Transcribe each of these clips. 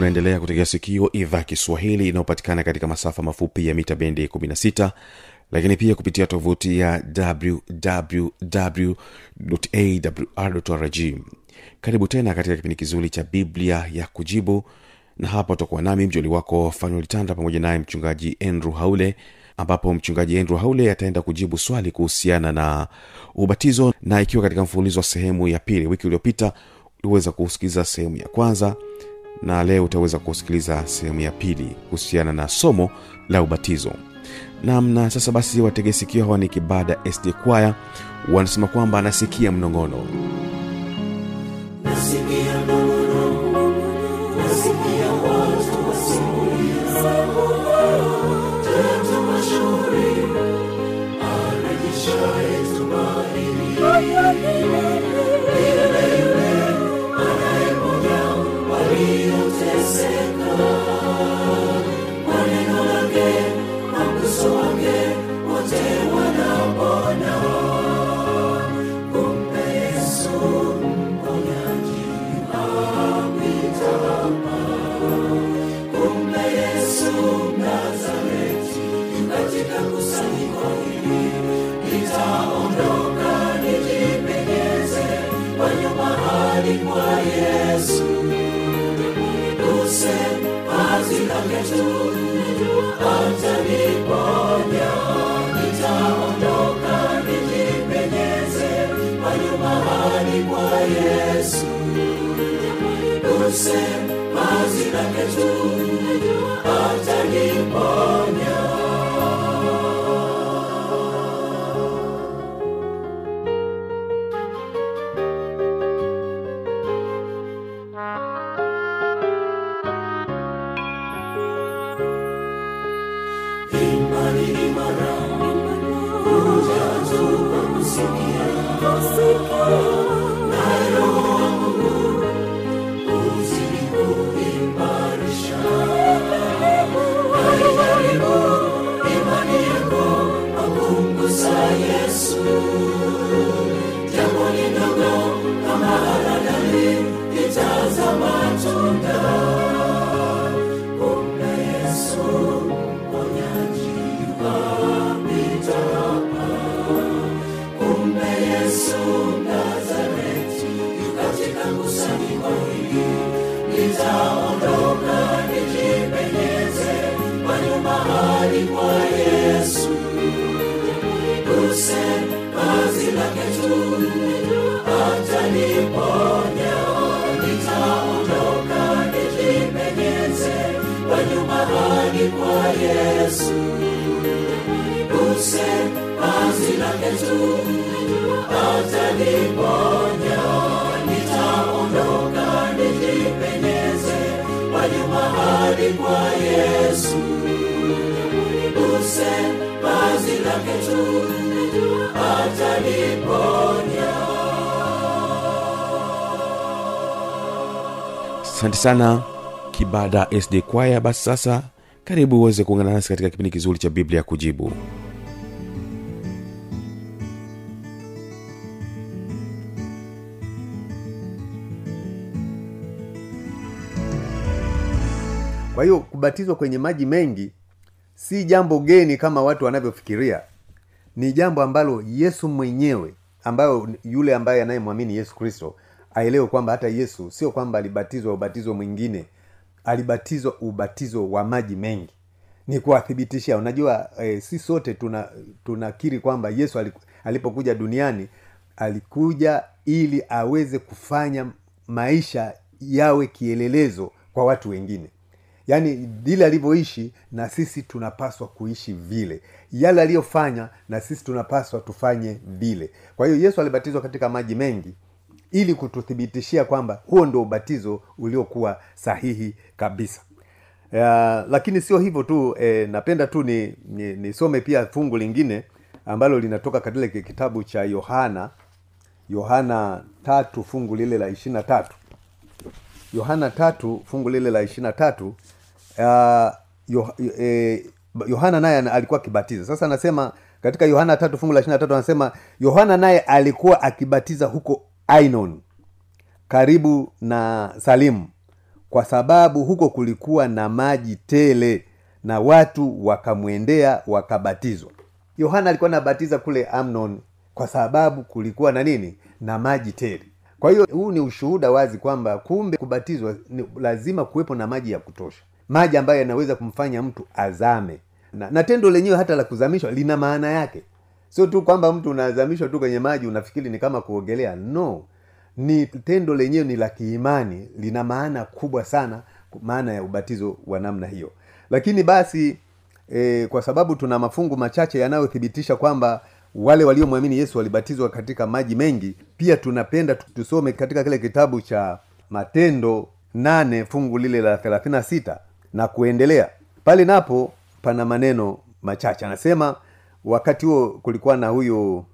unaendelea kutegea sikio idhaa kiswahili inayopatikana katika masafa mafupi ya mita bendi 16 lakini pia kupitia tovuti ya wwwawrrg karibu tena katika kipindi kizuri cha biblia ya kujibu na hapa utakuwa nami mjoli wako fanuelitanda pamoja naye mchungaji andrew haule ambapo mchungaji andrew haule ataenda kujibu swali kuhusiana na ubatizo na ikiwa katika mfululizo wa sehemu ya pili wiki uliopita uliweza kusikiliza sehemu ya kwanza na leo utaweza kusikiliza sehemu ya pili kuhusiana na somo la ubatizo. Nam na sasa basi wategesikio hawa ni kibada sd kwaya wanasema kwamba anasikia mnong'ono. Nasikia kwenye mahali yesu. Use vazi lake tu ataniponya kazi lake tu ataniponya yesu use kazi lake nitaondoka nijipenyeze kwenye mahali kwa yesu. Use kazi lake asante sana kibada sd kwaya. Basi sasa karibu uweze kuungana nasi katika kipindi kizuri cha biblia kujibu. Kwa hiyo kubatizwa kwenye maji mengi si jambo geni kama watu wanavyofikiria. Ni jambo ambalo yesu mwenyewe ambayo yule ambaye anayemwamini yesu kristo aelewe kwamba hata yesu sio kwamba alibatizwa ubatizo mwingine alibatizwa ubatizo wa maji mengi. Ni kuwathibitishia unajua e, si sote tuna tunakiri kwamba yesu alipokuja duniani alikuja ili aweze kufanya maisha yawe kielelezo kwa watu wengine. Yaani vile alivyoishi na sisi tunapaswa kuishi vile. Yale aliyofanya na sisi tunapaswa tufanye vile. Kwa hiyo yesu alibatizwa katika maji mengi ili kututhibitishia kwamba huo ndio ubatizo uliokuwa sahihi kabisa. Ya, lakini sio hivyo tu eh, napenda tu ni nisome ni pia fungu lingine ambalo linatoka katika kitabu cha yohana yohana tatu fungu lile la ishiri na tatu. Yohana tatu fungu lile la ishiri na tatu uh, eh, yohana naye alikuwa akibatiza. Sasa anasema katika yohana tatu fungu la ishiri na tatu anasema yohana naye alikuwa akibatiza huko ainon. Karibu na salimu kwa sababu huko kulikuwa na maji tele na watu wakamwendea wakabatizwa. Yohana alikuwa anabatiza kule amnon kwa sababu kulikuwa na nini? Na maji tele. Kwa hiyo huu ni ushuhuda wazi kwamba kumbe kubatizwa ni lazima kuwepo na maji ya kutosha. Maji ambayo yanaweza kumfanya mtu azame. Na, na tendo lenyewe hata la kuzamishwa lina maana yake sio tu kwamba mtu unazamishwa tu kwenye maji unafikiri ni kama kuogelea. No. Ni tendo lenyewe ni la kiimani lina maana kubwa sana maana ya ubatizo wa namna hiyo. Lakini basi e, kwa sababu tuna mafungu machache yanayothibitisha kwamba wale waliomwamini yesu walibatizwa katika maji mengi pia tunapenda tusome katika kile kitabu cha matendo nane fungu lile la 36 na kuendelea. Pale napo pana maneno machache. Anasema wakati huo kulikuwa na huyu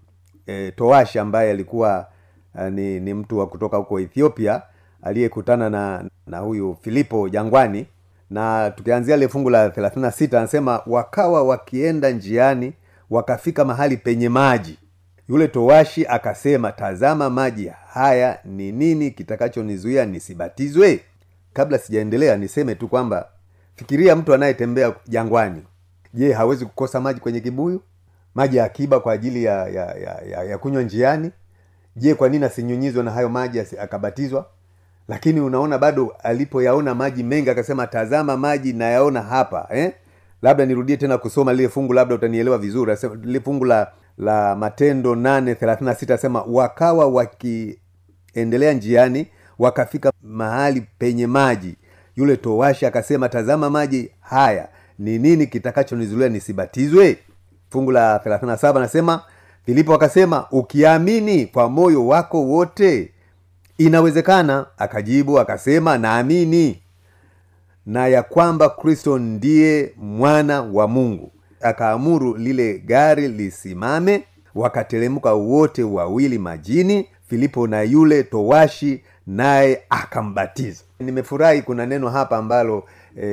e, toashi ambaye alikuwa uh, ni, ni mtu wa kutoka huko ethiopia aliyekutana na na huyu filipo jangwani. Na tukianzia ile fungu la 36 anasema wakawa wakienda njiani wakafika mahali penye maji. Yule towashi akasema tazama maji haya ni nini kitakachonizuia nisibatizwe? Kabla sijaendelea niseme tu kwamba fikiria mtu anayetembea jangwani. Je hawezi kukosa maji kwenye kibuyu maji ya akiba kwa ajili ya ya, ya, ya, ya kunywa njiani. Je kwa nini asinyunyizwe na hayo maji akabatizwa? Lakini unaona bado alipoyaona maji mengi akasema tazama maji nayaona hapa eh? labda nirudie tena kusoma lile fungu labda utanielewa vizuri. Lile fungu la la matendo 836 asema wakawa wakiendelea njiani wakafika mahali penye maji. Yule towashi akasema tazama maji haya ni nini kitakachonizulia nisibatizwe fungu la 37 anasema filipo akasema ukiamini kwa moyo wako wote inawezekana. Akajibu akasema naamini. Na ya kwamba kristo ndiye mwana wa mungu. Akaamuru lile gari lisimame wakateremka wote wawili majini filipo na yule towashi naye akambatiza. Nimefurahi kuna neno hapa ambalo e,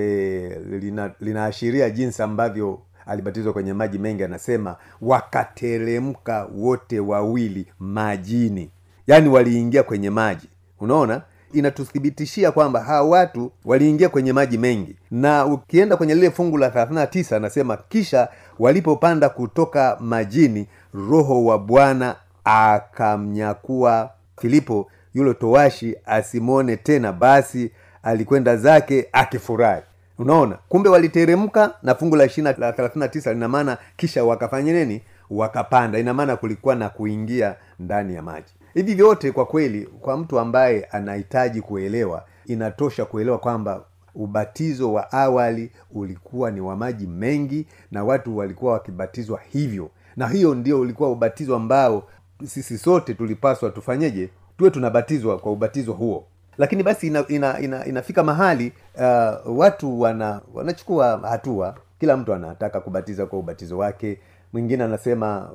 lina, linaashiria jinsi ambavyo alibatizwa kwenye maji mengi anasema wakateremka wote wawili majini. Yaani waliingia kwenye maji. Unaona? Inatuthibitishia kwamba hawa watu waliingia kwenye maji mengi. Na ukienda kwenye lile fungu la 39 anasema kisha walipopanda kutoka majini roho wa bwana akamnyakua filipo yule towashi asimwone tena. Basi alikwenda zake akifurahi unaona kumbe waliteremka na fungu la ishiri la 39 lina maana kisha wakafanya nini? Wakapanda. Ina maana kulikuwa na kuingia ndani ya maji. Hivi vyote kwa kweli kwa mtu ambaye anahitaji kuelewa inatosha kuelewa kwamba ubatizo wa awali ulikuwa ni wa maji mengi na watu walikuwa wakibatizwa hivyo. Na hiyo ndio ulikuwa ubatizo ambao sisi sote tulipaswa tufanyeje? Tuwe tunabatizwa kwa ubatizo huo lakini basi ina, ina, ina, inafika mahali uh, watu wana wanachukua hatua. Kila mtu anataka kubatiza kwa ubatizo wake. Mwingine anasema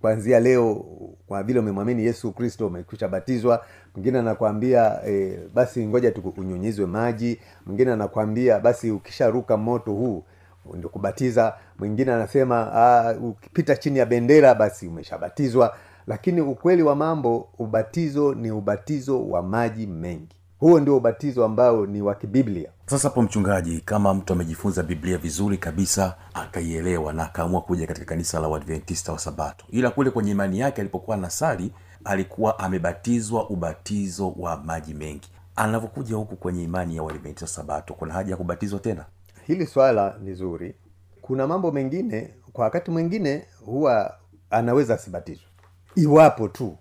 kuanzia leo kwa vile umemwamini yesu kristo umekwisha batizwa. Mwingine anakwambia e, basi ngoja tukunyunyizwe maji. Mwingine anakwambia basi ukisharuka moto huu ndio kubatiza. Mwingine anasema "Ah, ukipita chini ya bendera basi umeshabatizwa lakini ukweli wa mambo ubatizo ni ubatizo wa maji mengi. Huo ndio ubatizo ambao ni wa kibiblia. Sasa hapo mchungaji kama mtu amejifunza biblia vizuri kabisa akaielewa na akaamua kuja katika kanisa la uadventista wa sabato. Ila kule kwenye imani yake alipokuwa nasali alikuwa amebatizwa ubatizo wa maji mengi. Anavyokuja huku kwenye imani ya uadventista sabato kuna haja ya kubatizwa tena? Hili swala ni zuri. Kuna mambo mengine kwa wakati mwingine huwa anaweza asibatizwe iwapo tu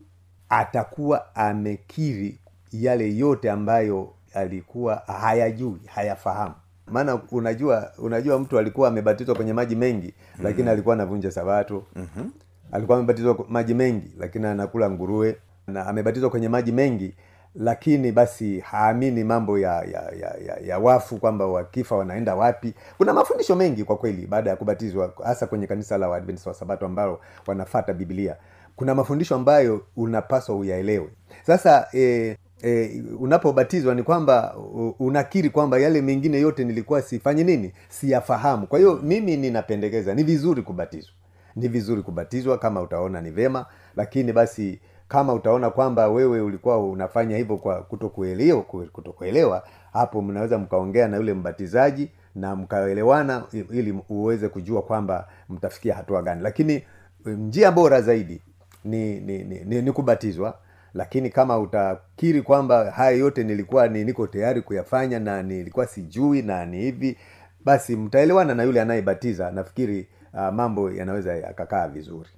atakuwa amekiri yale yote ambayo alikuwa hayajui hayafahamu maana unajua unajua mtu alikuwa amebatizwa kwenye maji mengi lakini mm-hmm. alikuwa anavunja sabato mm-hmm. alikuwa amebatizwa maji mengi lakini anakula nguruwe na amebatizwa kwenye maji mengi lakini basi haamini mambo ya ya, ya, ya, ya wafu kwamba wakifa wanaenda wapi kuna mafundisho mengi kwa kweli baada ya kubatizwa hasa kwenye kanisa la waadventista wa sabato ambao wanafata biblia kuna mafundisho ambayo unapaswa uyaelewe. Sasa e, e, unapobatizwa ni kwamba unakiri kwamba yale mengine yote nilikuwa sifanye nini? Siyafahamu. Kwa hiyo mimi ninapendekeza ni vizuri kubatizwa. Ni vizuri kubatizwa kama utaona ni vema lakini basi kama utaona kwamba wewe ulikuwa unafanya hivyo kwa kutokuelewa kutokuelewa hapo mnaweza mkaongea na yule mbatizaji na mkaelewana ili uweze kujua kwamba mtafikia hatua gani. Lakini njia bora zaidi ni ni, ni, ni, ni kubatizwa lakini kama utakiri kwamba haya yote nilikuwa ni niko tayari kuyafanya na nilikuwa sijui na ni hivi basi mtaelewana na yule anayebatiza. Nafikiri uh, mambo yanaweza yakakaa vizuri.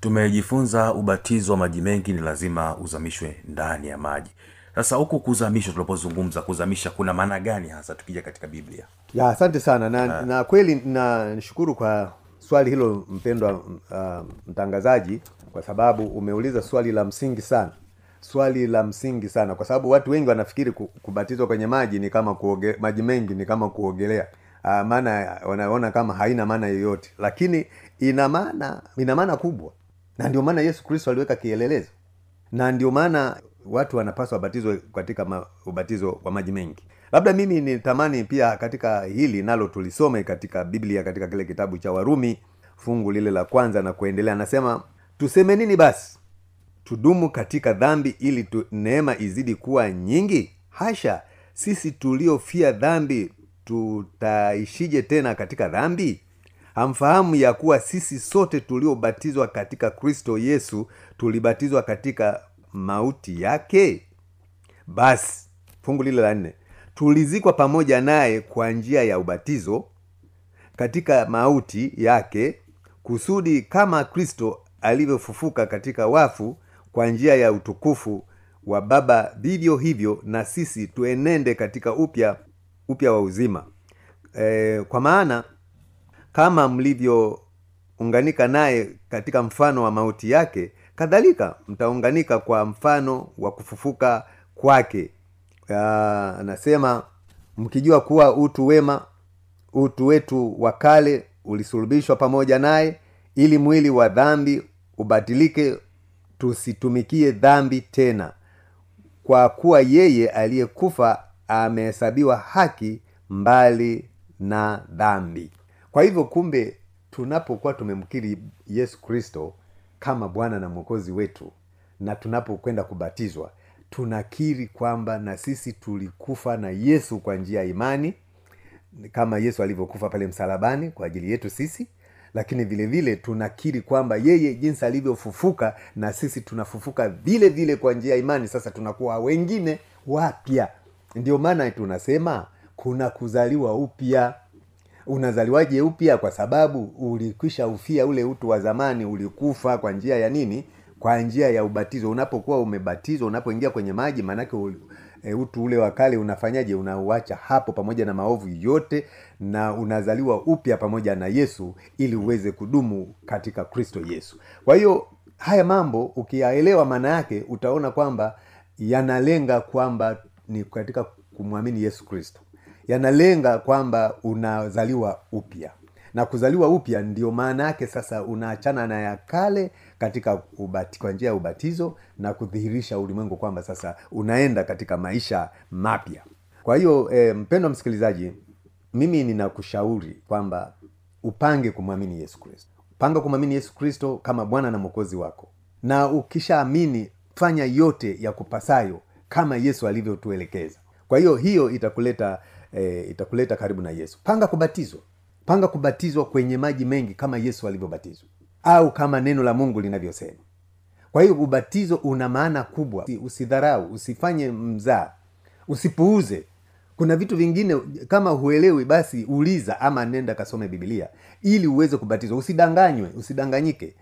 Tumejifunza ubatizo wa maji mengi ni lazima uzamishwe ndani ya maji. Sasa huku kuzamishwa tunapozungumza kuzamisha kuna maana gani hasa tukija katika biblia? Ya asante sana. Na, na kweli na nishukuru kwa swali hilo mpendwa uh, mtangazaji kwa sababu umeuliza swali la msingi sana. Swali la msingi sana. Kwa sababu watu wengi wanafikiri ku- kubatizwa kwenye maji ni kama kuoge, maji mengi ni kama kuogelea. Uh, maana wanaona kama haina maana yoyote. Lakini ina maana ina maana kubwa. Na ndio maana yesu kristo aliweka kielelezo. Na ndio maana watu wanapaswa wabatizwe katika ma, ubatizo wa maji mengi. Labda mimi nitamani pia katika hili nalo tulisome katika biblia katika kile kitabu cha warumi fungu lile la kwanza na kuendelea. Anasema tuseme nini basi? Tudumu katika dhambi ili tu, neema izidi kuwa nyingi? Hasha! Sisi tuliofia dhambi tutaishije tena katika dhambi? Hamfahamu ya kuwa sisi sote tuliobatizwa katika kristo yesu tulibatizwa katika mauti yake? Basi fungu lile la nne. Tulizikwa pamoja naye kwa njia ya ubatizo katika mauti yake kusudi kama kristo alivyofufuka katika wafu kwa njia ya utukufu wa baba vivyo hivyo na sisi tuenende katika upya upya wa uzima. E, kwa maana kama mlivyounganika naye katika mfano wa mauti yake kadhalika mtaunganika kwa mfano wa kufufuka kwake. Anasema mkijua kuwa utu wema utu wetu wa kale ulisulubishwa pamoja naye ili mwili wa dhambi ubatilike tusitumikie dhambi tena. Kwa kuwa yeye aliyekufa amehesabiwa haki mbali na dhambi. Kwa hivyo kumbe tunapokuwa tumemkiri yesu kristo kama bwana na mwokozi wetu na tunapokwenda kubatizwa tunakiri kwamba na sisi tulikufa na yesu kwa njia ya imani kama yesu alivyokufa pale msalabani kwa ajili yetu sisi lakini vile vile tunakiri kwamba yeye jinsi alivyofufuka na sisi tunafufuka vile vile kwa njia ya imani. Sasa tunakuwa wengine wapya. Ndio maana tunasema kuna kuzaliwa upya. Unazaliwaje upya? Kwa sababu ulikwisha ufia ule utu wa zamani ulikufa kwa njia ya nini? Kwa njia ya ubatizo. Unapokuwa umebatizwa unapoingia kwenye maji maanake e, utu ule wa kale unafanyaje? Unauacha hapo pamoja na maovu yote na unazaliwa upya pamoja na yesu ili uweze kudumu katika kristo yesu. Kwa hiyo haya mambo ukiyaelewa maana yake utaona kwamba yanalenga kwamba ni katika kumwamini yesu kristo. Yanalenga kwamba unazaliwa upya. Na kuzaliwa upya ndio maana yake sasa unaachana na ya kale katika ubati, kwa njia ya ubatizo na kudhihirisha ulimwengu kwamba sasa unaenda katika maisha mapya. Kwa hiyo e, mpendwa msikilizaji mimi ninakushauri kwamba upange kumwamini yesu kristo. Upange kumwamini yesu kristo kama bwana na mwokozi wako. Na ukishaamini fanya yote ya kupasayo kama yesu alivyotuelekeza. Kwa hiyo hiyo itakuleta e, itakuleta karibu na yesu. Panga kubatizwa. Panga kubatizwa kwenye maji mengi kama yesu alivyobatizwa au kama neno la mungu linavyosema. Kwa hiyo ubatizo una maana kubwa. Usidharau usifanye mzaa usipuuze. Kuna vitu vingine kama huelewi basi uliza ama nenda kasome biblia ili uweze kubatizwa. Usidanganywe usidanganyike.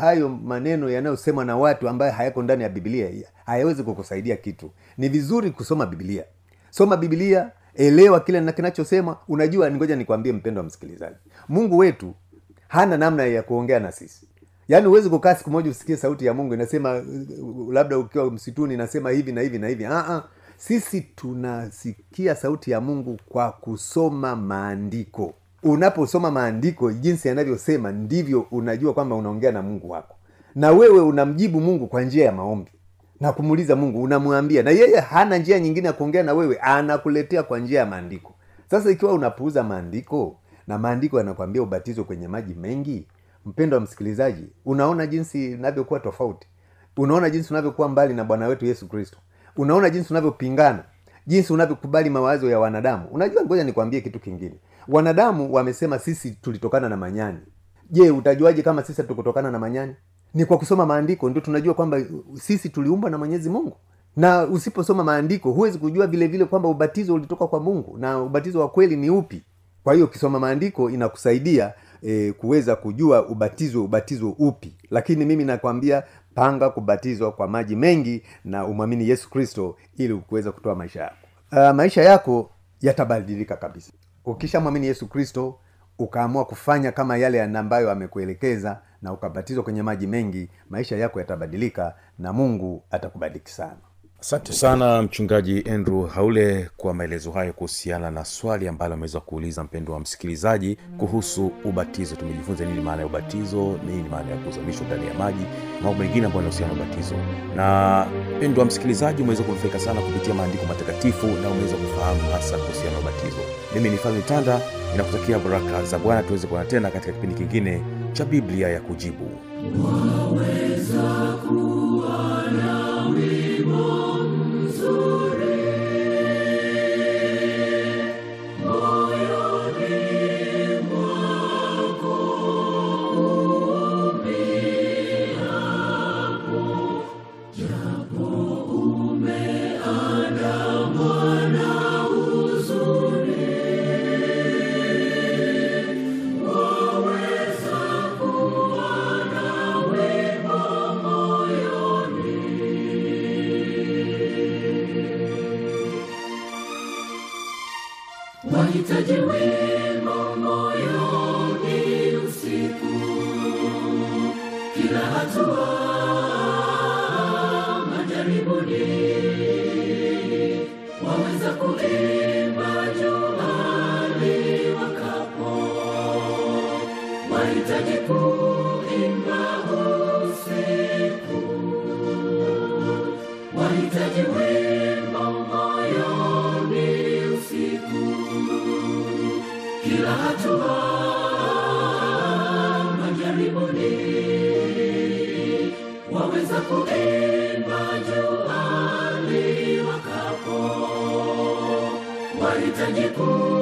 Hayo maneno yanayosemwa na watu ambayo hayako ndani ya biblia hayawezi kukusaidia kitu. Ni vizuri kusoma biblia. Soma biblia elewa kile na kinachosema unajua ngoja nikwambie mpendo wa msikilizaji. Mungu wetu hana namna ya kuongea na sisi. Yaani huwezi kukaa siku moja usikie sauti ya mungu inasema labda ukiwa msituni inasema hivi na hivi na hivi. Uh-uh. sisi tunasikia sauti ya mungu kwa kusoma maandiko. Unaposoma maandiko jinsi yanavyosema ndivyo unajua kwamba unaongea na mungu wako. Na wewe unamjibu mungu kwa njia ya maombi na kumuuliza mungu unamwambia. Na yeye hana njia nyingine ya kuongea na wewe anakuletea kwa njia ya maandiko. Sasa ikiwa unapuuza maandiko na maandiko yanakwambia ubatizwe kwenye maji mengi? Mpendo wa msikilizaji unaona jinsi inavyokuwa tofauti. Unaona jinsi unavyokuwa mbali na bwana wetu yesu kristo. Unaona jinsi unavyopingana. Jinsi unavyokubali mawazo ya wanadamu. Unajua ngoja nikwambie kitu kingine. Wanadamu wamesema sisi tulitokana na manyani. Je utajuaje kama sisi hatukutokana na manyani? Ni kwa kusoma maandiko ndio tunajua kwamba sisi tuliumbwa na mwenyezi mungu. Na usiposoma maandiko huwezi kujua vile vile kwamba ubatizo ulitoka kwa mungu na ubatizo wa kweli ni upi kwa hiyo ukisoma maandiko inakusaidia e, kuweza kujua ubatizo ubatizo upi. Lakini mimi nakwambia panga kubatizwa kwa maji mengi na umwamini yesu kristo ili kuweza kutoa maisha yako. Uh, maisha yako yatabadilika kabisa. Ukishamwamini yesu kristo ukaamua kufanya kama yale ambayo amekuelekeza na ukabatizwa kwenye maji mengi maisha yako yatabadilika na mungu atakubariki sana asante sana mchungaji andrew haule kwa maelezo hayo kuhusiana na swali ambalo ameweza kuuliza mpendo wa msikilizaji kuhusu ubatizo. Tumejifunza nini maana ya ubatizo nini maana ya kuzamishwa ndani ya maji mambo mengine ambayo yanahusiana na ubatizo. Na mpendo wa msikilizaji umeweza kunufaika sana kupitia maandiko matakatifu na umeweza kufahamu hasa kuhusiana na ubatizo. Mimi ni fami tanda inakutakia baraka za bwana tuweze kuona tena katika kipindi kingine cha biblia ya kujibu. wahitaji wahitaji kuimba usiku. Wahitaji wema moyoni usiku. Kila hatua majaribuni waweza kuimba juani wakapo. Wahitaji kuimba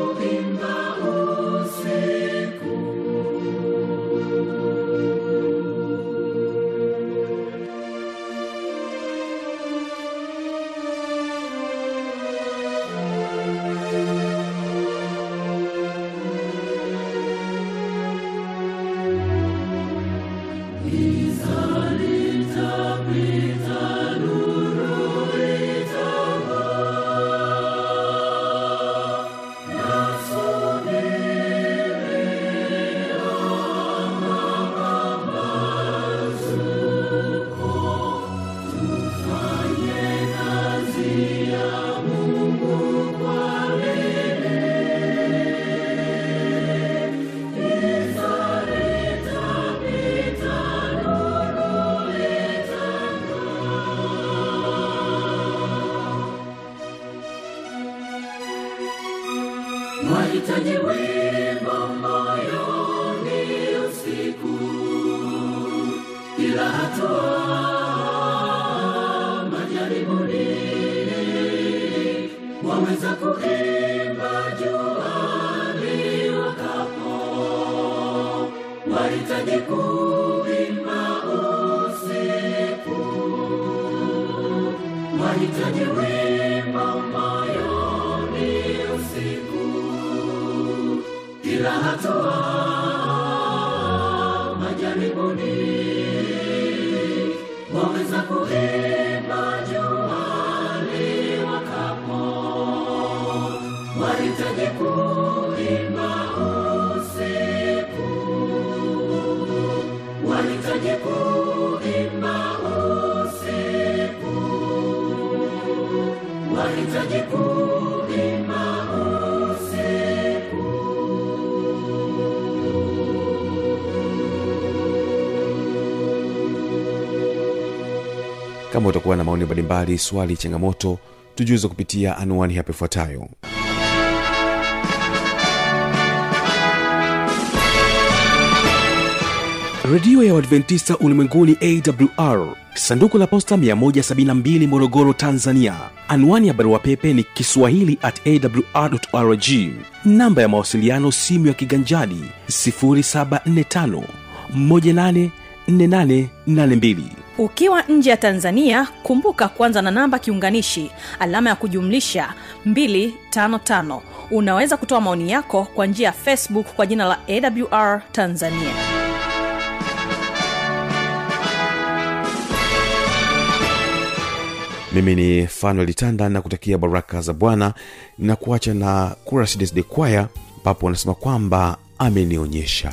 kila hatua majaribuni waweza kuimba kama utakuwa na maoni mbalimbali swali changamoto tujuze kupitia anwani hapa ifuatayo. Redio ya uadventista ulimwenguni awr sanduku la posta 172 morogoro tanzania. Anwani ya barua pepe ni kiswahili at awrrg namba ya mawasiliano simu ya kiganjadi 745 184882 ukiwa nje ya tanzania kumbuka kwanza na namba kiunganishi alama ya kujumlisha 255 unaweza kutoa maoni yako kwa njia ya facebook kwa jina la awr tanzania. Mimi ni fanuel tanda na kutakia baraka za bwana na kuacha na Chorus de kwaya ambapo wanasema kwamba amenionyesha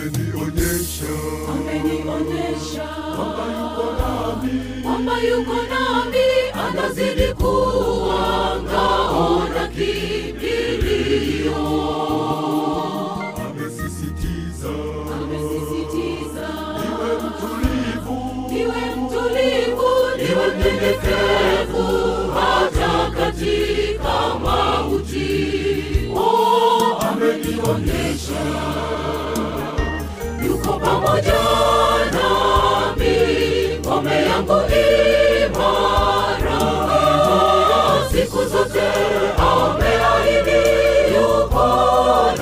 amenionyesha amenionyesha kwamba yuko nami. Kwamba yuko nami anazidi kuwa ngao na kimbilio amesisitiza. Amesisitiza. Niwe mtulivu. Niwe mtulivu niwe mnyenyekevu hata katika mauti. Oh, amenionyesha pamoja nami. Ngome yangu imara. Siku zote ameahidi yuko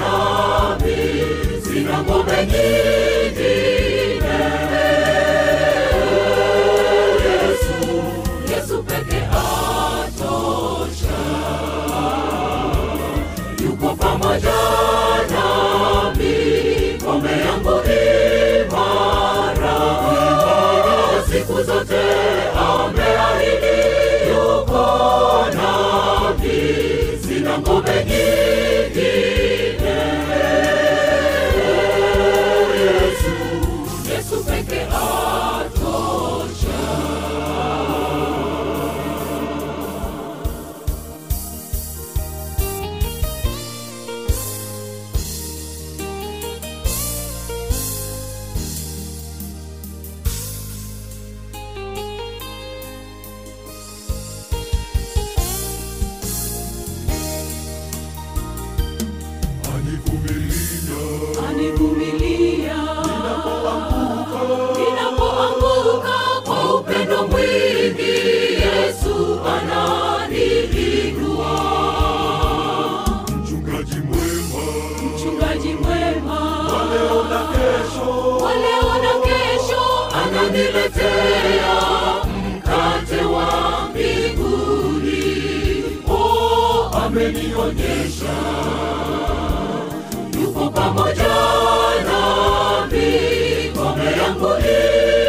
nami. Sina ngome nyingine zote kesho, leo na kesho ananiletea mkate wa mbinguni. Oh, amenionyesha yuko pamoja nami, ngome yangu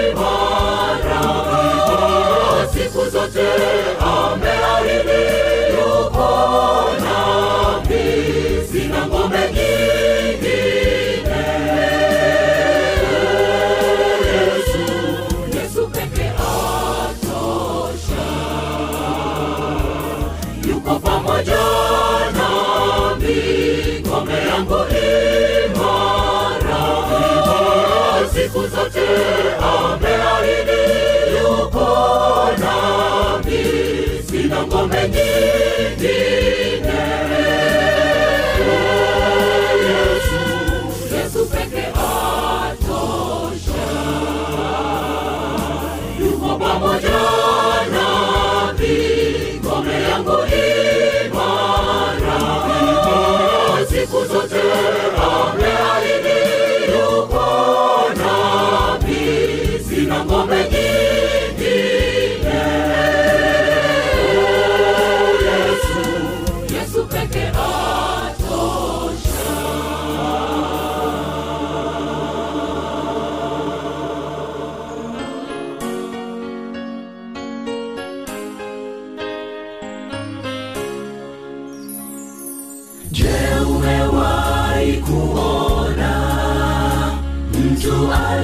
imara siku zote ameahidi yuko nami. Zote ameahidi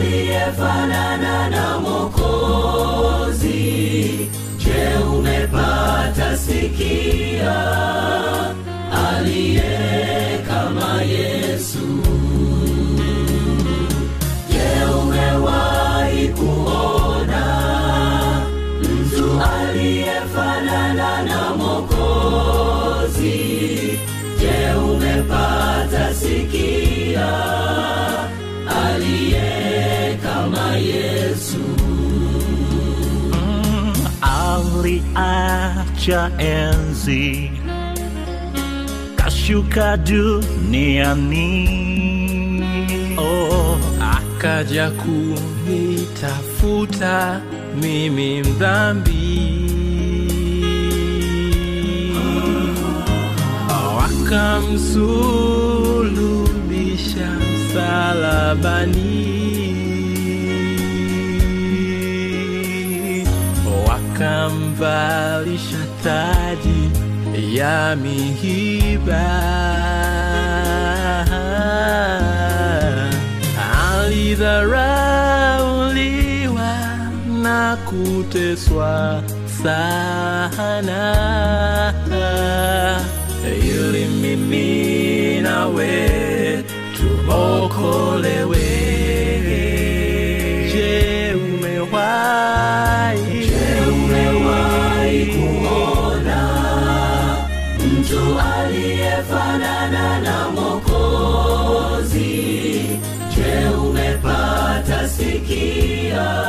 aliyefanana na Mwokozi? Je, umepata sikia aliye aliacha enzi. Kashuka duniani. Oh, akaja kunitafuta mimi mdhambi. Oh, akamsulubisha msalabani. Oh, akamvalisha taji ya mihiba. Alidharauliwa na kuteswa sana. Ili mimi nawe tuokolewe je umewahi mtu aliyefanana na mokozi je umepata sikia?